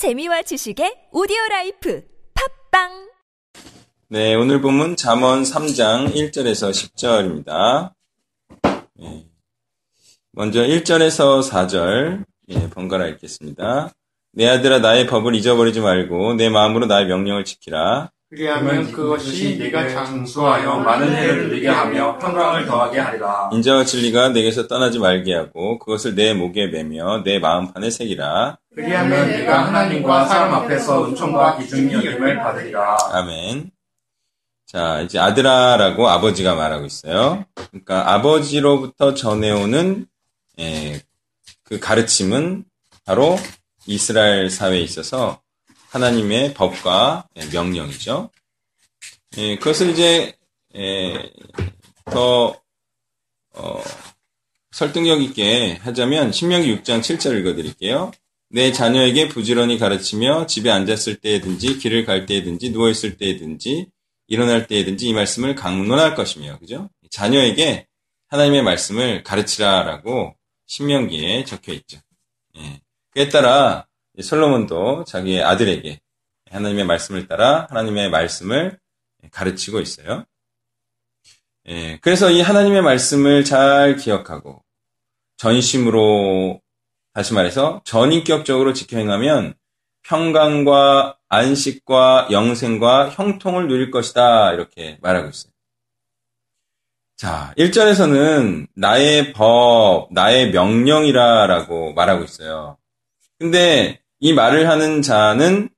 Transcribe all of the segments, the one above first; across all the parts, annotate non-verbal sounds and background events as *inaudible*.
재미와 지식의 오디오 라이프 팟빵 네, 오늘 본문 잠언 3장 1절에서 10절입니다. 네. 먼저 1절에서 4절 예, 번갈아 읽겠습니다. 내 아들아 나의 법을 잊어버리지 말고 네 마음으로 나의 명령을 지키라. 그리하면 그것이 네가 장수하여 많은 해를 누리게 하며 평강을 더하게 하리라. 인자와 진리가 네게서 떠나지 말게 하고 그것을 네 목에 매며 네 마음판에 새기라. 그리하면 네가 하나님과 사람 앞에서 은총과 기중이 여김을 받으리라. 아멘. 자, 이제 아들아라고 아버지가 말하고 있어요. 그러니까 아버지로부터 전해오는 예, 그 가르침은 바로 이스라엘 사회에 있어서 하나님의 법과 예, 명령이죠. 예, 그것을 이제 예, 더 어, 설득력 있게 하자면 신명기 6장 7절 읽어드릴게요. 내 자녀에게 부지런히 가르치며 집에 앉았을 때든지 길을 갈 때든지 누워 있을 때든지 일어날 때든지 이 말씀을 강론할 것이며 그죠? 자녀에게 하나님의 말씀을 가르치라라고 신명기에 적혀 있죠. 예. 그에 따라 솔로몬도 자기의 아들에게 하나님의 말씀을 따라 하나님의 말씀을 가르치고 있어요. 예, 그래서 이 하나님의 말씀을 잘 기억하고 전심으로 다시 말해서 전인격적으로 지켜 행하면 평강과 안식과 영생과 형통을 누릴 것이다 이렇게 말하고 있어요. 자, 1절에서는 나의 법, 나의 명령이라라고 말하고 있어요. 근데 이 말을 하는 자는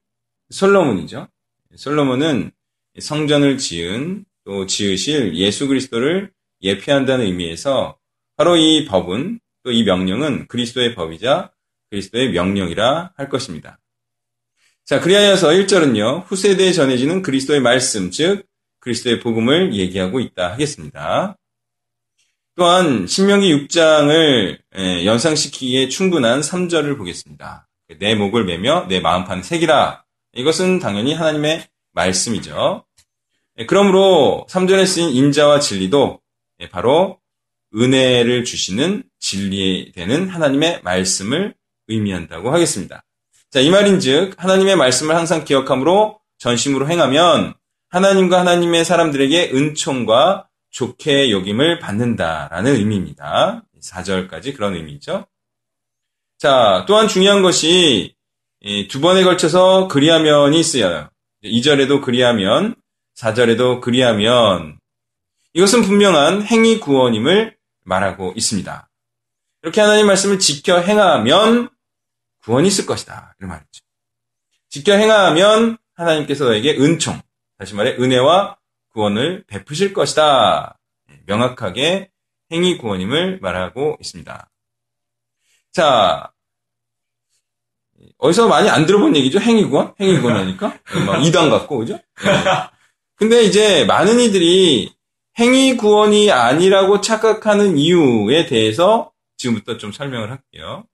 솔로몬이죠. 솔로몬은 성전을 지은 또 지으실 예수 그리스도를 예피한다는 의미에서 바로 이 법은 또 이 명령은 그리스도의 법이자 그리스도의 명령이라 할 것입니다. 자, 그리하여서 1절은요, 후세대에 전해지는 그리스도의 말씀, 즉, 그리스도의 복음을 얘기하고 있다 하겠습니다. 또한, 신명기 6장을 연상시키기에 충분한 3절을 보겠습니다. 내 목을 매며 내 마음판 색이라. 이것은 당연히 하나님의 말씀이죠. 그러므로 3절에 쓰인 인자와 진리도 바로 은혜를 주시는 진리에 되는 하나님의 말씀을 의미한다고 하겠습니다. 자, 이 말인 즉, 하나님의 말씀을 항상 기억함으로 전심으로 행하면 하나님과 하나님의 사람들에게 은총과 좋게 여김을 받는다라는 의미입니다. 4절까지 그런 의미죠. 자, 또한 중요한 것이 두 번에 걸쳐서 그리하면이 쓰여요. 2절에도 그리하면, 4절에도 그리하면, 이것은 분명한 행위 구원임을 말하고 있습니다. 이렇게 하나님 말씀을 지켜 행하면 구원이 있을 것이다. 이런 말이죠. 지켜 행하면 하나님께서 너에게 은총, 다시 말해 은혜와 구원을 베푸실 것이다. 명확하게 행위 구원임을 말하고 있습니다. 자, 어디서 많이 안 들어본 얘기죠? 행위 구원? 행위 구원이니까? 막 이단 같고, 그죠? 근데 이제 많은 이들이 행위 구원이 아니라고 착각하는 이유에 대해서 지금부터 좀 설명을 할게요.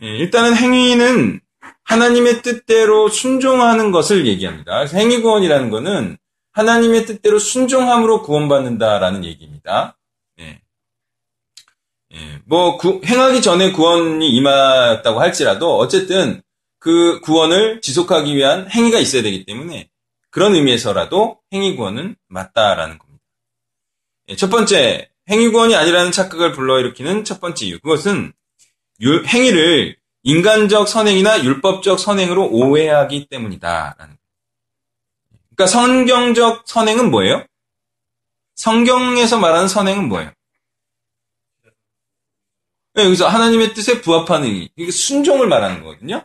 일단은 행위는 하나님의 뜻대로 순종하는 것을 얘기합니다. 그래서 행위 구원이라는 것은 하나님의 뜻대로 순종함으로 구원받는다라는 얘기입니다. 예. 예. 뭐 구, 행하기 전에 구원이 임했다고 할지라도 어쨌든 그 구원을 지속하기 위한 행위가 있어야 되기 때문에 그런 의미에서라도 행위 구원은 맞다라는 겁니다. 예. 첫 번째 행위 구원이 아니라는 착각을 불러일으키는 첫 번째 이유 그것은 행위를 인간적 선행이나 율법적 선행으로 오해하기 때문이다라는 그러니까 성경적 선행은 뭐예요? 성경에서 말하는 선행은 뭐예요? 네, 여기서 하나님의 뜻에 부합하는 행위, 이게 순종을 말하는 거거든요.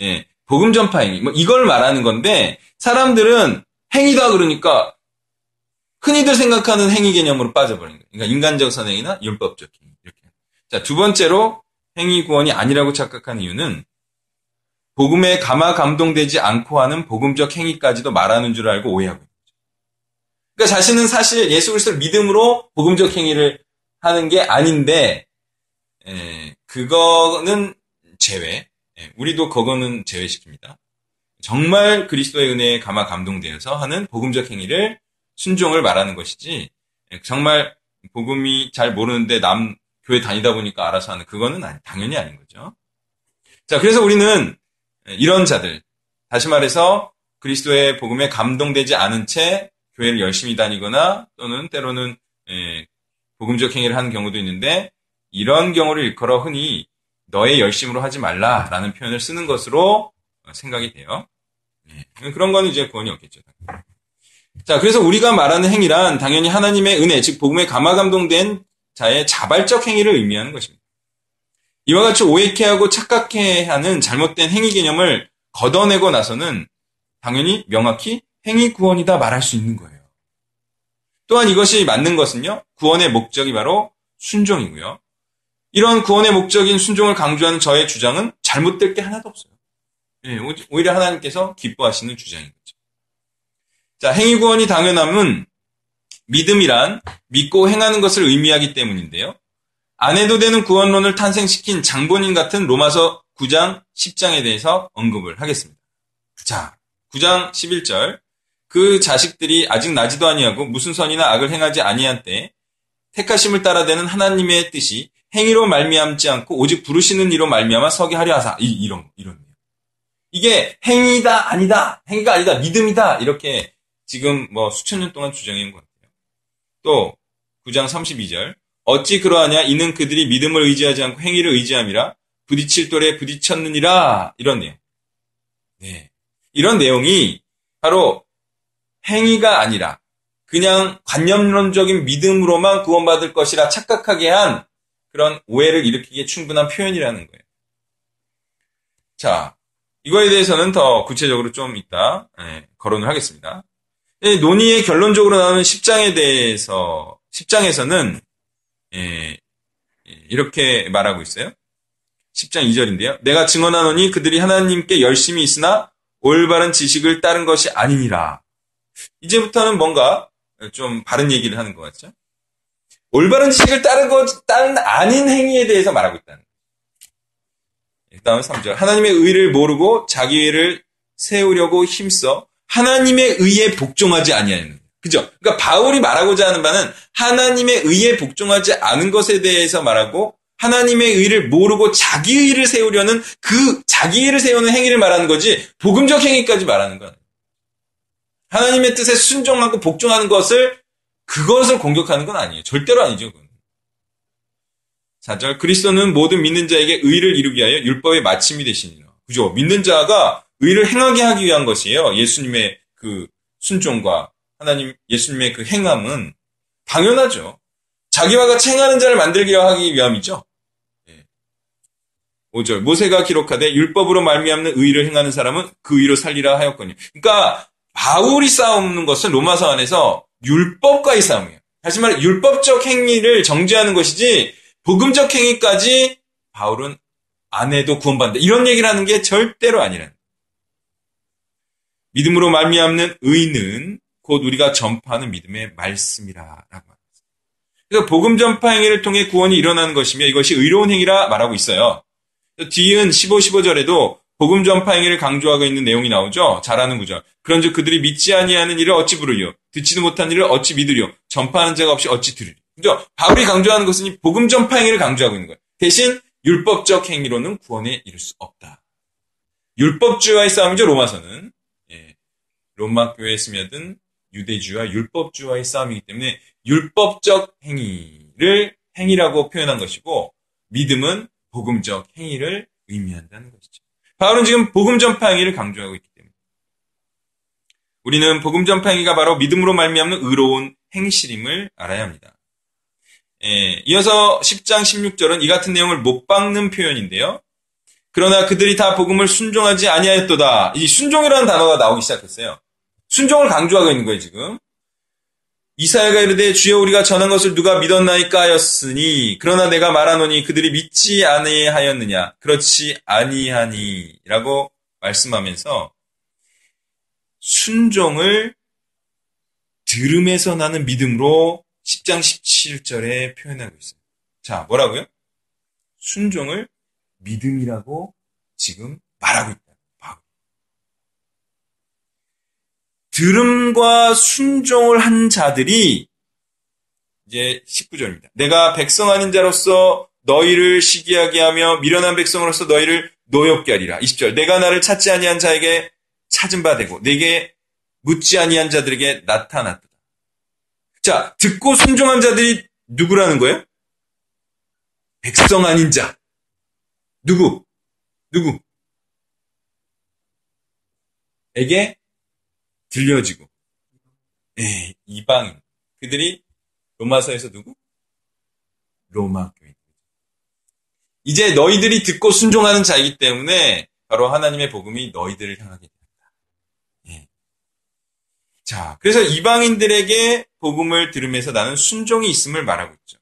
예, 복음 전파 행위, 뭐 이걸 말하는 건데 사람들은 행위다 그러니까 흔히들 생각하는 행위 개념으로 빠져버리는 거예요. 그러니까 인간적 선행이나 율법적 행위 이렇게. 자, 두 번째로 행위 구원이 아니라고 착각한 이유는 복음에 감화 감동되지 않고 하는 복음적 행위까지도 말하는 줄 알고 오해하고 있는 거죠. 그러니까 자신은 사실 예수 그리스도를 믿음으로 복음적 행위를 하는 게 아닌데 에, 그거는 제외. 에, 우리도 그거는 제외시킵니다. 정말 그리스도의 은혜에 감화 감동되어서 하는 복음적 행위를 순종을 말하는 것이지 에, 정말 복음이 잘 모르는데 남 교회 다니다 보니까 알아서 하는 그거는 아니, 당연히 아닌 거죠. 자, 그래서 우리는 이런 자들 다시 말해서 그리스도의 복음에 감동되지 않은 채 교회를 열심히 다니거나 또는 때로는 예, 복음적 행위를 하는 경우도 있는데 이런 경우를 일컬어 흔히 너의 열심으로 하지 말라라는 표현을 쓰는 것으로 생각이 돼요. 예, 그런 거는 이제 구원이 없겠죠. 자, 그래서 우리가 말하는 행위란 당연히 하나님의 은혜, 즉 복음에 감화 감동된 자의 자발적 행위를 의미하는 것입니다. 이와 같이 오해케 하고 착각해 하는 잘못된 행위 개념을 걷어내고 나서는 당연히 명확히 행위 구원이다 말할 수 있는 거예요. 또한 이것이 맞는 것은요, 구원의 목적이 바로 순종이고요. 이런 구원의 목적인 순종을 강조하는 저의 주장은 잘못될 게 하나도 없어요. 예, 오히려 하나님께서 기뻐하시는 주장인 거죠. 자, 행위 구원이 당연함은 믿음이란 믿고 행하는 것을 의미하기 때문인데요. 안 해도 되는 구원론을 탄생시킨 장본인 같은 로마서 9장 10장에 대해서 언급을 하겠습니다. 자, 9장 11절. 그 자식들이 아직 나지도 아니하고 무슨 선이나 악을 행하지 아니한 때 택하심을 따라 되는 하나님의 뜻이 행위로 말미암지 않고 오직 부르시는 이로 말미암아 서게 하려 하사 이, 이런 이런 이게 행위다 아니다 행위가 아니다 믿음이다 이렇게 지금 뭐 수천 년 동안 주장한 것 같아요. 또 9장 32절 어찌 그러하냐 이는 그들이 믿음을 의지하지 않고 행위를 의지함이라 부딪힐 돌에 부딪혔느니라 이런 내용. 네. 이런 내용이 바로 행위가 아니라 그냥 관념론적인 믿음으로만 구원받을 것이라 착각하게 한 그런 오해를 일으키기에 충분한 표현이라는 거예요. 자, 이거에 대해서는 더 구체적으로 좀 이따 네, 거론을 하겠습니다. 논의의 결론적으로 나오는 10장에 대해서 10장에서는 예, 이렇게 말하고 있어요. 10장 2절인데요. 내가 증언하노니 그들이 하나님께 열심히 있으나 올바른 지식을 따른 것이 아니니라. 이제부터는 뭔가 좀 바른 얘기를 하는 것 같죠? 올바른 지식을 따른 것, 따른 아닌 행위에 대해서 말하고 있다는 거예요. 다음 3절. 하나님의 의를 모르고 자기 의를 세우려고 힘써 하나님의 의에 복종하지 아니하는 그죠? 그러니까 바울이 말하고자 하는 바는 하나님의 의에 복종하지 않은 것에 대해서 말하고 하나님의 의를 모르고 자기 의를 세우려는 그 자기 의를 세우는 행위를 말하는 거지 복음적 행위까지 말하는 거예요. 하나님의 뜻에 순종하고 복종하는 것을 그것을 공격하는 건 아니에요. 절대로 아니죠. 그건. 4절 그리스도는 모든 믿는 자에게 의를 이루기 위하여 율법의 마침이 되시니라. 그죠? 믿는 자가 의를 행하게 하기 위한 것이에요. 예수님의 그 순종과 하나님 예수님의 그 행함은 당연하죠. 자기와 같이 행하는 자를 만들게 하기 위함이죠. 5절 모세가 기록하되 율법으로 말미암는 의를 행하는 사람은 그 의로 살리라 하였거니. 그러니까 바울이 싸우는 것은 로마서 안에서 율법과의 싸움이에요. 다시 말해 율법적 행위를 정죄하는 것이지 복음적 행위까지 바울은 안 해도 구원받는다. 이런 얘기를 하는 게 절대로 아니라는. 믿음으로 말미암는 의는 곧 우리가 전파하는 믿음의 말씀이라라고 합니다. 그래서 복음 전파 행위를 통해 구원이 일어나는 것이며 이것이 의로운 행위라 말하고 있어요. 뒤은 15, 15절에도 복음 전파 행위를 강조하고 있는 내용이 나오죠. 잘하는 구절. 그런즉 그들이 믿지 아니하는 일을 어찌 부르리요? 듣지도 못한 일을 어찌 믿으리요? 전파하는 자가 없이 어찌 들으리요? 그죠? 바울이 강조하는 것은 이 복음 전파 행위를 강조하고 있는 거예요. 대신 율법적 행위로는 구원에 이를 수 없다. 율법주와의 싸움이죠. 로마서는 예. 로마 교회에 스며든 유대주와 율법주와의 싸움이기 때문에 율법적 행위를 행위라고 표현한 것이고 믿음은 복음적 행위를 의미한다는 것이죠. 바울은 지금 복음 전파 행위를 강조하고 있기 때문에 우리는 복음 전파 행위가 바로 믿음으로 말미암는 의로운 행실임을 알아야 합니다. 예, 이어서 10장 16절은 이 같은 내용을 못 박는 표현인데요. 그러나 그들이 다 복음을 순종하지 아니하였도다. 이 순종이라는 단어가 나오기 시작했어요. 순종을 강조하고 있는 거예요, 지금. 이사야가 이르되 주여 우리가 전한 것을 누가 믿었나이까 하였으니 그러나 내가 말하노니 그들이 믿지 아니하였느냐 그렇지 아니하니라고 말씀하면서 순종을 들음에서 나는 믿음으로 10장 17절에 표현하고 있습니다. 자, 뭐라고요? 순종을 믿음이라고 지금 말하고 있다. 들음과 순종을 한 자들이 이제 19절입니다. 내가 백성 아닌 자로서 너희를 시기하게 하며 미련한 백성으로서 너희를 노엽게 하리라. 20절. 내가 나를 찾지 아니한 자에게 찾은 바 되고 내게 묻지 아니한 자들에게 나타났다. 자, 듣고 순종한 자들이 누구라는 거예요? 백성 아닌 자. 누구? 누구? 에게 들려지고. 예, 이방인. 그들이 로마서에서 누구? 로마 교인. 이제 너희들이 듣고 순종하는 자이기 때문에 바로 하나님의 복음이 너희들을 향하게 된다. 예. 자, 그래서 이방인들에게 복음을 들으면서 나는 순종이 있음을 말하고 있죠.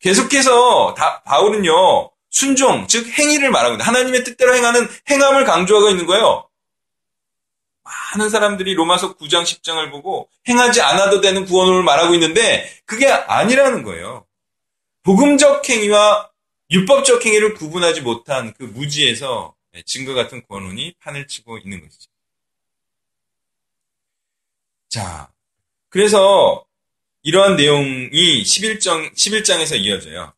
계속해서 다, 바울은요, 순종, 즉 행위를 말하고 있는 하나님의 뜻대로 행하는 행함을 강조하고 있는 거예요. 많은 사람들이 로마서 9장 10장을 보고 행하지 않아도 되는 구원을 말하고 있는데 그게 아니라는 거예요. 복음적 행위와 율법적 행위를 구분하지 못한 그 무지에서 증거 같은 구원론이 판을 치고 있는 것이죠. 자, 그래서 이러한 내용이 11장, 11장에서 이어져요.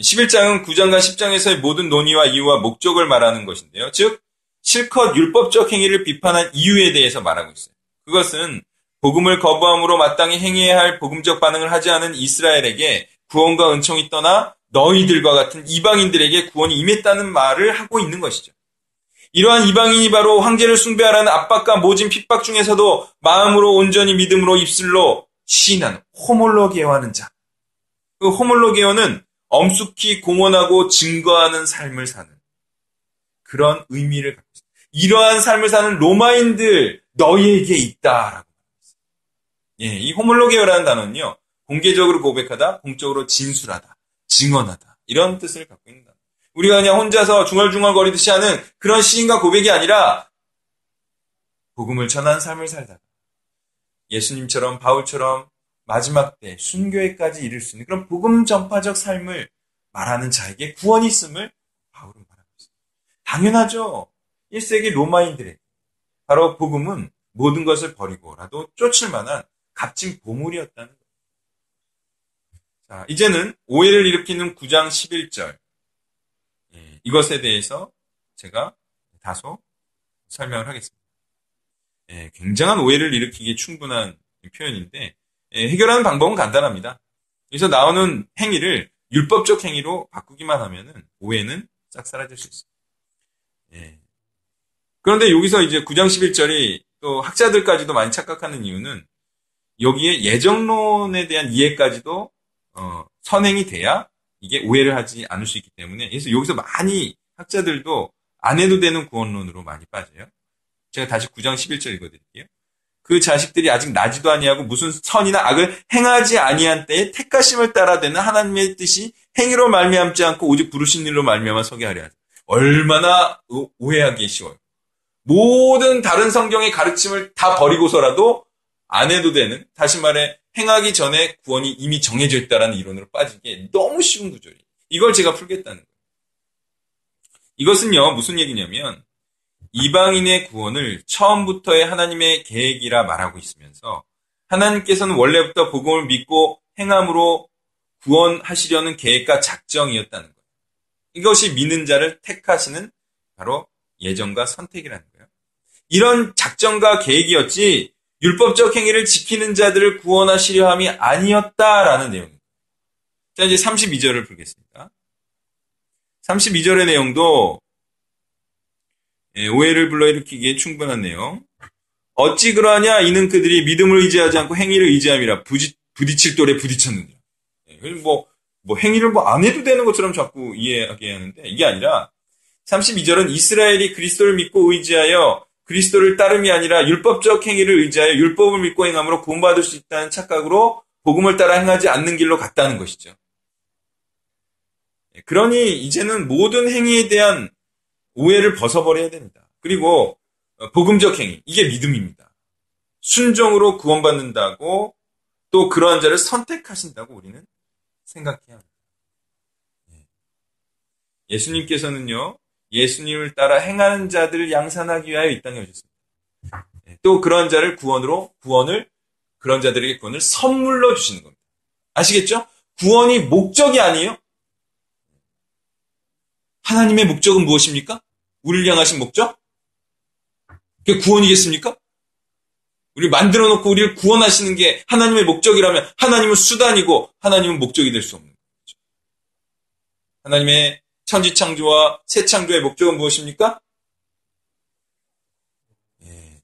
11장은 9장과 10장에서의 모든 논의와 이유와 목적을 말하는 것인데요. 즉, 실컷 율법적 행위를 비판한 이유에 대해서 말하고 있어요. 그것은 복음을 거부함으로 마땅히 행해야 할 복음적 반응을 하지 않은 이스라엘에게 구원과 은총이 떠나 너희들과 같은 이방인들에게 구원이 임했다는 말을 하고 있는 것이죠. 이러한 이방인이 바로 황제를 숭배하라는 압박과 모진 핍박 중에서도 마음으로 온전히 믿음으로 입술로 시인하는 호몰로게어하는 자. 그 호몰로게어는 엄숙히 공언하고 증거하는 삶을 사는 그런 의미를 갖고 있습니다. 이러한 삶을 사는 로마인들 너희에게 있다라고 예, 이 호몰로게어라는 단어는요. 공개적으로 고백하다, 공적으로 진술하다, 증언하다 이런 뜻을 갖고 있는 단어. 우리가 그냥 혼자서 중얼중얼거리듯이 하는 그런 시인과 고백이 아니라 복음을 전한 삶을 살다가 예수님처럼 바울처럼 마지막 때 순교에까지 이를 수 있는 그런 복음 전파적 삶을 말하는 자에게 구원이 있음을 바울은 있습니다. 당연하죠. 1세기 로마인들에게 바로 복음은 모든 것을 버리고라도 쫓을 만한 값진 보물이었다는 거예요. 자, 이제는 오해를 일으키는 9장 11절 예, 이것에 대해서 제가 다소 설명을 하겠습니다. 예, 굉장한 오해를 일으키기에 충분한 표현인데 예, 해결하는 방법은 간단합니다. 여기서 나오는 행위를 율법적 행위로 바꾸기만 하면은 오해는 싹 사라질 수 있어요. 예. 그런데 여기서 이제 9장 11절이 또 학자들까지도 많이 착각하는 이유는 여기에 예정론에 대한 이해까지도 어, 선행이 돼야 이게 오해를 하지 않을 수 있기 때문에 그래서 여기서 많이 학자들도 안 해도 되는 구원론으로 많이 빠져요. 제가 다시 9장 11절 읽어드릴게요. 그 자식들이 아직 나지도 아니하고 무슨 선이나 악을 행하지 아니한 때에 택하심을 따라 되는 하나님의 뜻이 행위로 말미암지 않고 오직 부르신 일로 말미암아 서게 하려 하죠. 얼마나 오해하기 쉬워요. 모든 다른 성경의 가르침을 다 버리고서라도 안 해도 되는 다시 말해 행하기 전에 구원이 이미 정해져 있다라는 이론으로 빠지기에 너무 쉬운 구조리. 이걸 제가 풀겠다는 거예요. 이것은요 무슨 얘기냐면 이방인의 구원을 처음부터의 하나님의 계획이라 말하고 있으면서 하나님께서는 원래부터 복음을 믿고 행함으로 구원하시려는 계획과 작정이었다는 거예요. 이것이 믿는 자를 택하시는 바로 예정과 선택이라는 거예요. 이런 작정과 계획이었지 율법적 행위를 지키는 자들을 구원하시려 함이 아니었다라는 내용입니다. 자, 이제 32절을 풀겠습니다. 32절의 내용도 예, 오해를 불러일으키기에 충분한 내용. 어찌 그러하냐? 이는 그들이 믿음을 의지하지 않고 행위를 의지함이라 부지, 부딪힐 돌에 부딪혔느니라. 예, 뭐, 뭐 행위를 뭐 안 해도 되는 것처럼 자꾸 이해하게 하는데 이게 아니라 32절은 이스라엘이 그리스도를 믿고 의지하여 그리스도를 따름이 아니라 율법적 행위를 의지하여 율법을 믿고 행함으로 구원받을 수 있다는 착각으로 복음을 따라 행하지 않는 길로 갔다는 것이죠. 예, 그러니 이제는 모든 행위에 대한 오해를 벗어버려야 됩니다. 그리고 어, 복음적 행위, 이게 믿음입니다. 순종으로 구원받는다고 또 그러한 자를 선택하신다고 우리는 생각해야 합니다. 예. 예수님께서는요, 예수님을 따라 행하는 자들을 양산하기 위하여 이 땅에 오셨습니다. 예. 또 그런 자를 구원으로, 구원을, 그런 자들에게 구원을 선물로 주시는 겁니다. 아시겠죠? 구원이 목적이 아니에요? 하나님의 목적은 무엇입니까? 우리를 향하신 목적? 그게 구원이겠습니까? 우리 만들어 놓고 우리를 구원하시는 게 하나님의 목적이라면 하나님은 수단이고 하나님은 목적이 될 수 없는 거죠. 하나님의 천지 창조와 새 창조의 목적은 무엇입니까? 예.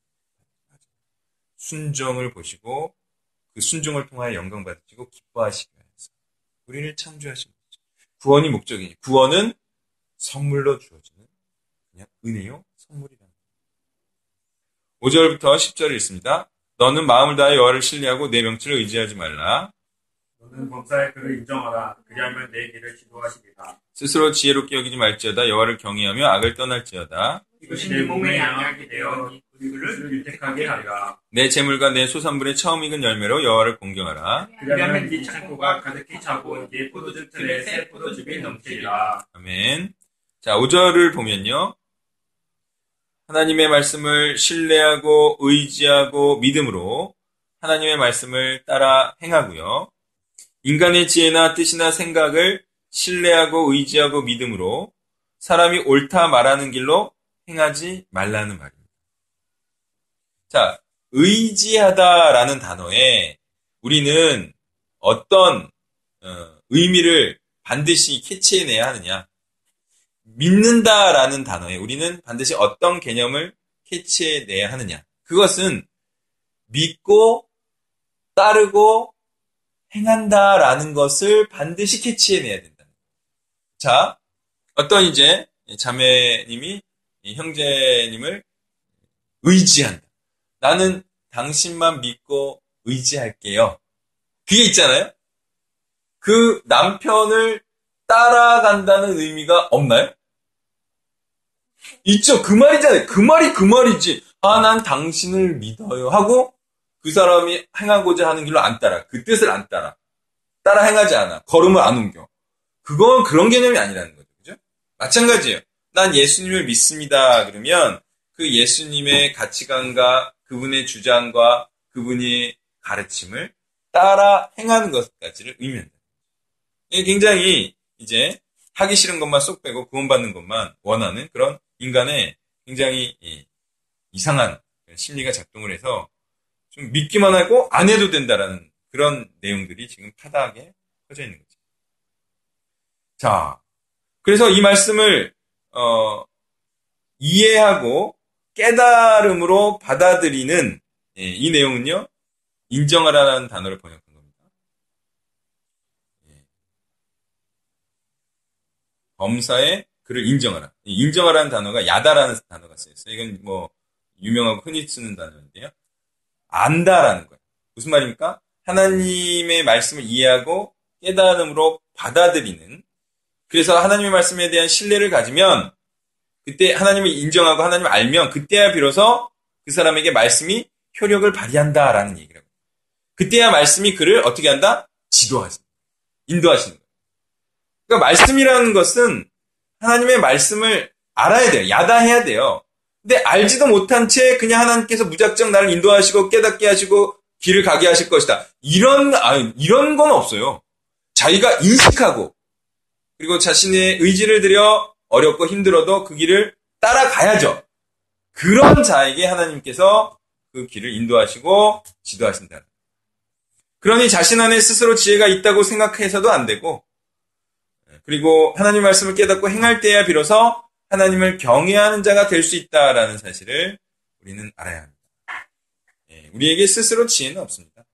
순종을 보시고 그 순종을 통하여 영광 받으시고 기뻐하시기 위해서 우리를 창조하신 거죠. 구원이 목적이니 구원은 선물로 주어지는 그냥 은혜요 선물이라는 5절부터 10절을 읽습니다. 너는 마음을 다해 여호와를 신뢰하고 내 명치를 의지하지 말라. 너는 범사의 그를 인정하라. 그리하면 내 길을 지도하시리라. 스스로 지혜롭게 여기지 말지어다 여호와를 경외하며 악을 떠날지어다. 이것이 내 몸의 양약이 되어 그를 윤택하게 하리라. 내 재물과 내 소산물의 처음 익은 열매로 여호와를 공경하라. 그리하면 네 창고가 가득히 차고 네 포도즙 틀에 새 포도즙이 넘치리라. 아멘. 자, 5절을 보면요. 하나님의 말씀을 신뢰하고 의지하고 믿음으로 하나님의 말씀을 따라 행하고요. 인간의 지혜나 뜻이나 생각을 신뢰하고 의지하고 믿음으로 사람이 옳다 말하는 길로 행하지 말라는 말입니다. 자, 의지하다라는 단어에 우리는 어떤 어, 의미를 반드시 캐치해내야 하느냐? 믿는다라는 단어에 우리는 반드시 어떤 개념을 캐치해내야 하느냐? 그것은 믿고 따르고 행한다라는 것을 반드시 캐치해내야 된다. 자, 어떤 이제 자매님이 형제님을 의지한다. 나는 당신만 믿고 의지할게요. 그게 있잖아요? 그 남편을 따라간다는 의미가 없나요? 있죠. 그 말이잖아요. 그 말이 그 말이지. 아, 난 당신을 믿어요. 하고 그 사람이 행하고자 하는 길로 안 따라. 그 뜻을 안 따라. 따라 행하지 않아. 걸음을 안 옮겨. 그건 그런 개념이 아니라는 거죠. 그죠? 마찬가지예요. 난 예수님을 믿습니다. 그러면 그 예수님의 가치관과 그분의 주장과 그분의 가르침을 따라 행하는 것까지를 의미한다. 이게 굉장히 이제 하기 싫은 것만 쏙 빼고 구원받는 것만 원하는 그런 인간의 굉장히 이상한 심리가 작동을 해서 좀 믿기만 하고 안 해도 된다라는 그런 내용들이 지금 파다하게 퍼져 있는 거죠. 자, 그래서 이 말씀을 어, 이해하고 깨달음으로 받아들이는 예, 이 내용은요, 인정하라는 단어를 번역한 겁니다. 예. 범사에 그를 인정하라. 인정하라는 단어가 야다라는 단어가 쓰였어요. 이건 뭐 유명하고 흔히 쓰는 단어인데요. 안다라는 거예요. 무슨 말입니까? 하나님의 말씀을 이해하고 깨달음으로 받아들이는 그래서 하나님의 말씀에 대한 신뢰를 가지면 그때 하나님을 인정하고 하나님을 알면 그때야 비로소 그 사람에게 말씀이 효력을 발휘한다라는 얘기라고. 그때야 말씀이 그를 어떻게 한다? 지도하신다. 인도하시는 거예요. 그러니까 말씀이라는 것은 하나님의 말씀을 알아야 돼요. 야다해야 돼요. 근데 알지도 못한 채 그냥 하나님께서 무작정 나를 인도하시고 깨닫게 하시고 길을 가게 하실 것이다. 이런 아 이런 건 없어요. 자기가 인식하고 그리고 자신의 의지를 들여 어렵고 힘들어도 그 길을 따라가야죠. 그런 자에게 하나님께서 그 길을 인도하시고 지도하신다. 그러니 자신 안에 스스로 지혜가 있다고 생각해서도 안 되고 그리고 하나님 말씀을 깨닫고 행할 때야 비로소 하나님을 경외하는 자가 될 수 있다라는 사실을 우리는 알아야 합니다. 예, 우리에게 스스로 지혜는 없습니다.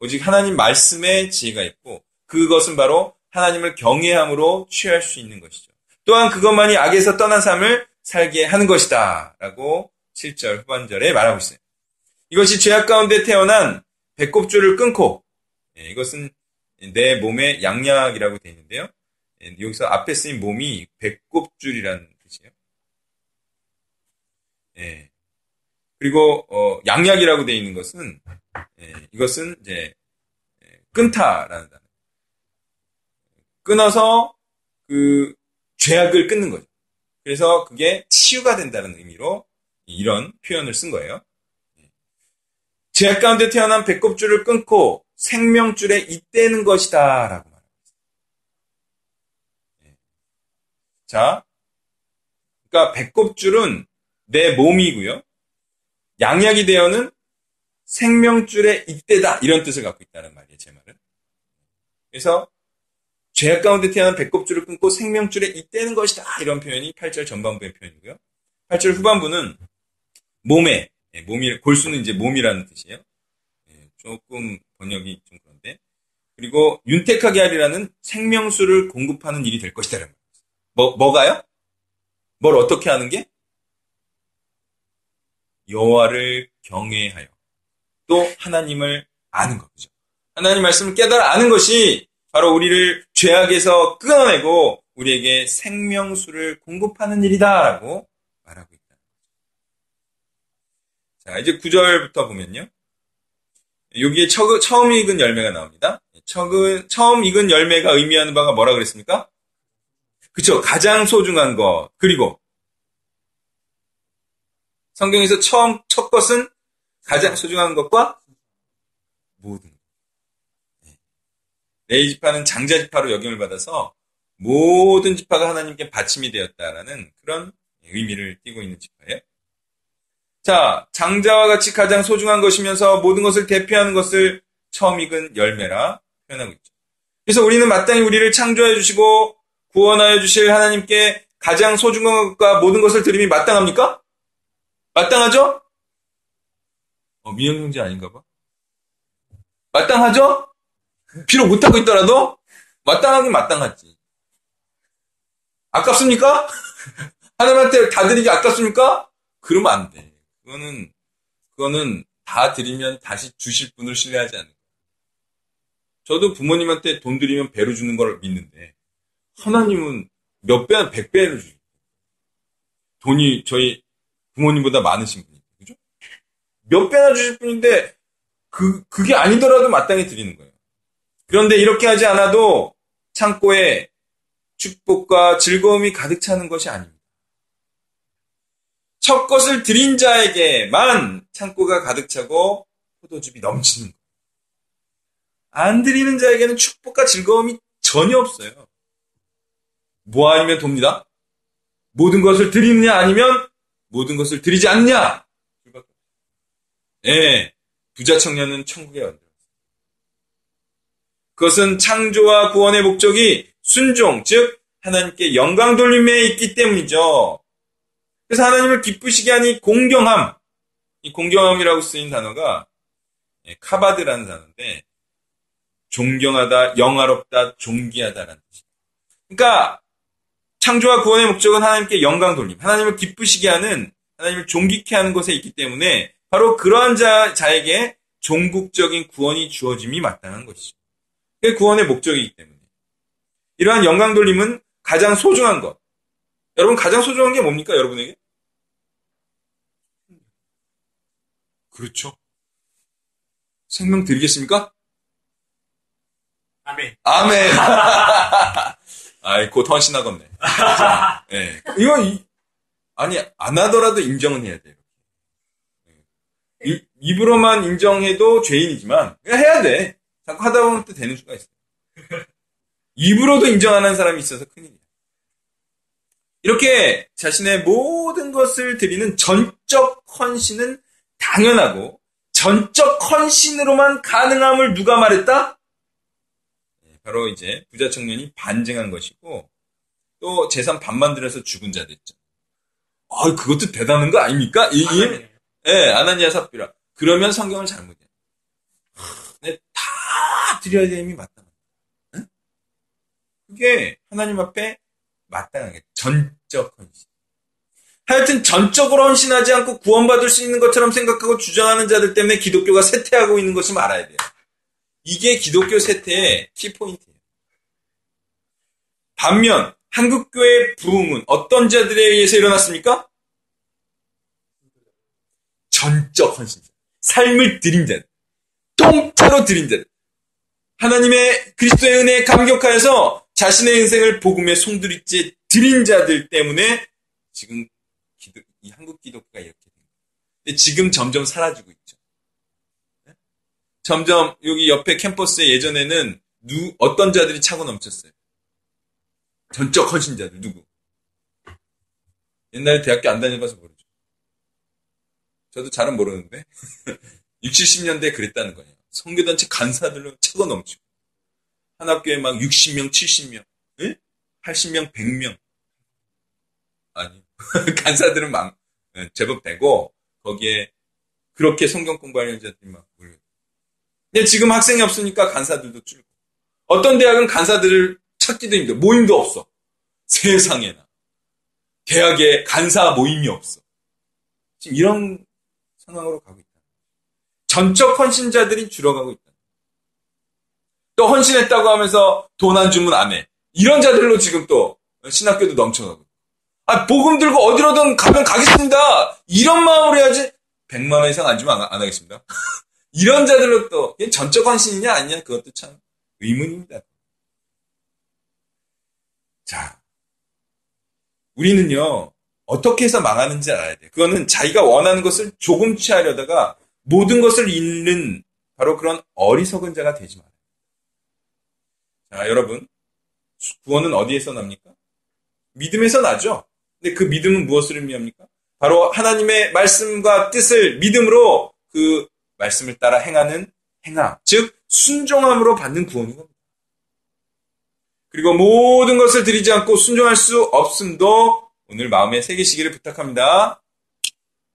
오직 하나님 말씀에 지혜가 있고 그것은 바로 하나님을 경외함으로 취할 수 있는 것이죠. 또한 그것만이 악에서 떠난 삶을 살게 하는 것이다. 라고 7절 후반절에 말하고 있어요. 이것이 죄악 가운데 태어난 배꼽줄을 끊고 예, 이것은 내 몸의 양약이라고 되어 있는데요. 예, 여기서 앞에 쓰인 몸이 배꼽줄이라는 뜻이에요. 예. 그리고 어, 양약이라고 되어 있는 것은 예, 이것은 이제 끊다라는 단어. 끊어서 그 죄악을 끊는 거죠. 그래서 그게 치유가 된다는 의미로 이런 표현을 쓴 거예요. 죄악 가운데 태어난 배꼽줄을 끊고 생명줄에 잇대는 것이다. 라고 말합니다. 자, 그러니까 배꼽줄은 내 몸이고요. 양약이 되어는 생명줄의 이때다 이런 뜻을 갖고 있다는 말이에요. 제 말은. 그래서 죄악 가운데 태어난 배꼽줄을 끊고 생명줄의 이때는 것이다 이런 표현이 8절 전반부의 표현이고요. 8절 후반부는 몸에 예, 몸이 골수는 이제 몸이라는 뜻이에요. 예, 조금 번역이 좀 그런데 그리고 윤택하게 하리라는 생명수를 공급하는 일이 될 것이다. 뭐 뭐가요? 뭘 어떻게 하는 게? 여호와를 경외하여 또 하나님을 아는 거죠. 하나님 말씀을 깨달아 아는 것이 바로 우리를 죄악에서 끊어내고 우리에게 생명수를 공급하는 일이다라고 말하고 있다. 자, 이제 9절부터 보면요. 여기에 처, 처음 익은 열매가 나옵니다. 처, 처음 익은 열매가 의미하는 바가 뭐라 그랬습니까? 그쵸. 가장 소중한 것. 그리고 성경에서 처음, 첫 것은 가장 소중한 것과 모든. 레이 지파는 장자 지파로 역임을 받아서 모든 지파가 하나님께 받침이 되었다라는 그런 의미를 띠고 있는 지파예요. 자, 장자와 같이 가장 소중한 것이면서 모든 것을 대표하는 것을 처음 익은 열매라 표현하고 있죠. 그래서 우리는 마땅히 우리를 창조해 주시고 구원하여 주실 하나님께 가장 소중한 것과 모든 것을 드림이 마땅합니까? 마땅하죠? 어, 민영 형제 아닌가 봐. 마땅하죠? 비록 못하고 있더라도 마땅하긴 마땅하지. 아깝습니까? *laughs* 하나님한테 다 드리기 아깝습니까? 그러면 안 돼. 그거는, 그거는 다 드리면 다시 주실 분을 신뢰하지 않는 거예요. 저도 부모님한테 돈 드리면 배로 주는 걸 믿는데, 하나님은 몇 배, 백 배를 주죠. 돈이 저희 부모님보다 많으신 분이 그죠? 몇 배나 주실 분인데, 그, 그게 아니더라도 마땅히 드리는 거예요. 그런데 이렇게 하지 않아도 창고에 축복과 즐거움이 가득 차는 것이 아닙니다. 첫 것을 드린 자에게만 창고가 가득 차고 포도즙이 넘치는 거예요. 안 드리는 자에게는 축복과 즐거움이 전혀 없어요. 뭐 아니면 돕니다? 모든 것을 드리느냐 아니면 모든 것을 드리지 않느냐? 예, 부자 청년은 천국에 얹어. 그것은 창조와 구원의 목적이 순종, 즉 하나님께 영광 돌림에 있기 때문이죠. 그래서 하나님을 기쁘시게 하니 공경함, 이 공경함이라고 쓰인 단어가 예, 카바드라는 단어인데 존경하다, 영화롭다, 존귀하다라는 뜻입니다. 그러니까 창조와 구원의 목적은 하나님께 영광 돌림, 하나님을 기쁘시게 하는, 하나님을 존귀케 하는 것에 있기 때문에 바로 그러한 자, 자에게 종국적인 구원이 주어짐이 마땅한 것이죠. 그게 구원의 목적이기 때문에. 이러한 영광 돌림은 가장 소중한 것. 여러분 가장 소중한 게 뭡니까 여러분에게? 그렇죠. 생명 드리겠습니까? 아멘. 아멘. *laughs* 아이 곧 헌신하겠네. 네. *laughs* 이건 이, 아니 안 하더라도 인정은 해야 돼요. 이, 입으로만 인정해도 죄인이지만 그냥 해야 돼. 자꾸 하다 보면 또 되는 수가 있어요. *laughs* 입으로도 인정 안 하는 사람이 있어서 큰일이야. 이렇게 자신의 모든 것을 드리는 전적 헌신은 당연하고 전적 헌신으로만 가능함을 누가 말했다? 네, 바로 이제 부자 청년이 반증한 것이고 또 재산 반만 들여서 죽은 자 됐죠. 아, 그것도 대단한 거 아닙니까? 이, 이, 예, 네, 아나니아 삽비라. 그러면 성경을 잘못해. 드려야 되는 맞다. 응? 그게 하나님 앞에 마땅하게 전적 헌신. 하여튼 전적으로 헌신하지 않고 구원받을 수 있는 것처럼 생각하고 주장하는 자들 때문에 기독교가 쇠퇴하고 있는 것을 알아야 돼요. 이게 기독교 쇠퇴의 키포인트예요. 반면 한국교회 부흥은 어떤 자들에 의해서 일어났습니까? 전적 헌신자. 삶을 드린 자. 통째로 드린 자. 하나님의 그리스도의 은혜에 감격하여서 자신의 인생을 복음의 송두리째 드린 자들 때문에 지금 기도, 이 한국 기독교가 이렇게 된 거예요. 지금 점점 사라지고 있죠. 네? 점점 여기 옆에 캠퍼스에 예전에는 누, 어떤 자들이 차고 넘쳤어요. 전적 헌신자들 누구? 옛날에 대학교 안 다녀봐서 모르죠. 저도 잘은 모르는데 *laughs* 60, 70년대에 그랬다는 거예요. 성교단체 간사들로 차고 넘치고 한 학교에 막 60명, 70명, 예? 80명, 100명 아니 *laughs* 간사들은 막 예, 제법 되고 거기에 그렇게 성경 공부하는 자들이 막 몰려. 근데 지금 학생이 없으니까 간사들도 줄고 어떤 대학은 간사들을 찾기도 힘들어 모임도 없어 세상에나 대학에 간사 모임이 없어 지금 이런 상황으로 가고 있다. 전적 헌신자들이 줄어가고 있다. 또 헌신했다고 하면서 돈 안 주면 안 해. 이런 자들로 지금 또 신학교도 넘쳐가고. 아, 복음 들고 어디로든 가면 가겠습니다. 이런 마음으로 해야지 100만 원 이상 안 주면 안, 안 하겠습니다. *laughs* 이런 자들로 또 전적 헌신이냐 아니냐 그것도 참 의문입니다. 자, 우리는요 어떻게 해서 망하는지 알아야 돼. 그거는 자기가 원하는 것을 조금 취하려다가 모든 것을 잃는 바로 그런 어리석은 자가 되지 말아요. 자, 여러분 구원은 어디에서 납니까? 믿음에서 나죠. 근데 그 믿음은 무엇을 의미합니까? 바로 하나님의 말씀과 뜻을 믿음으로 그 말씀을 따라 행하는 행함, 즉 순종함으로 받는 구원인 겁니다. 그리고 모든 것을 드리지 않고 순종할 수 없음도 오늘 마음에 새기시기를 부탁합니다.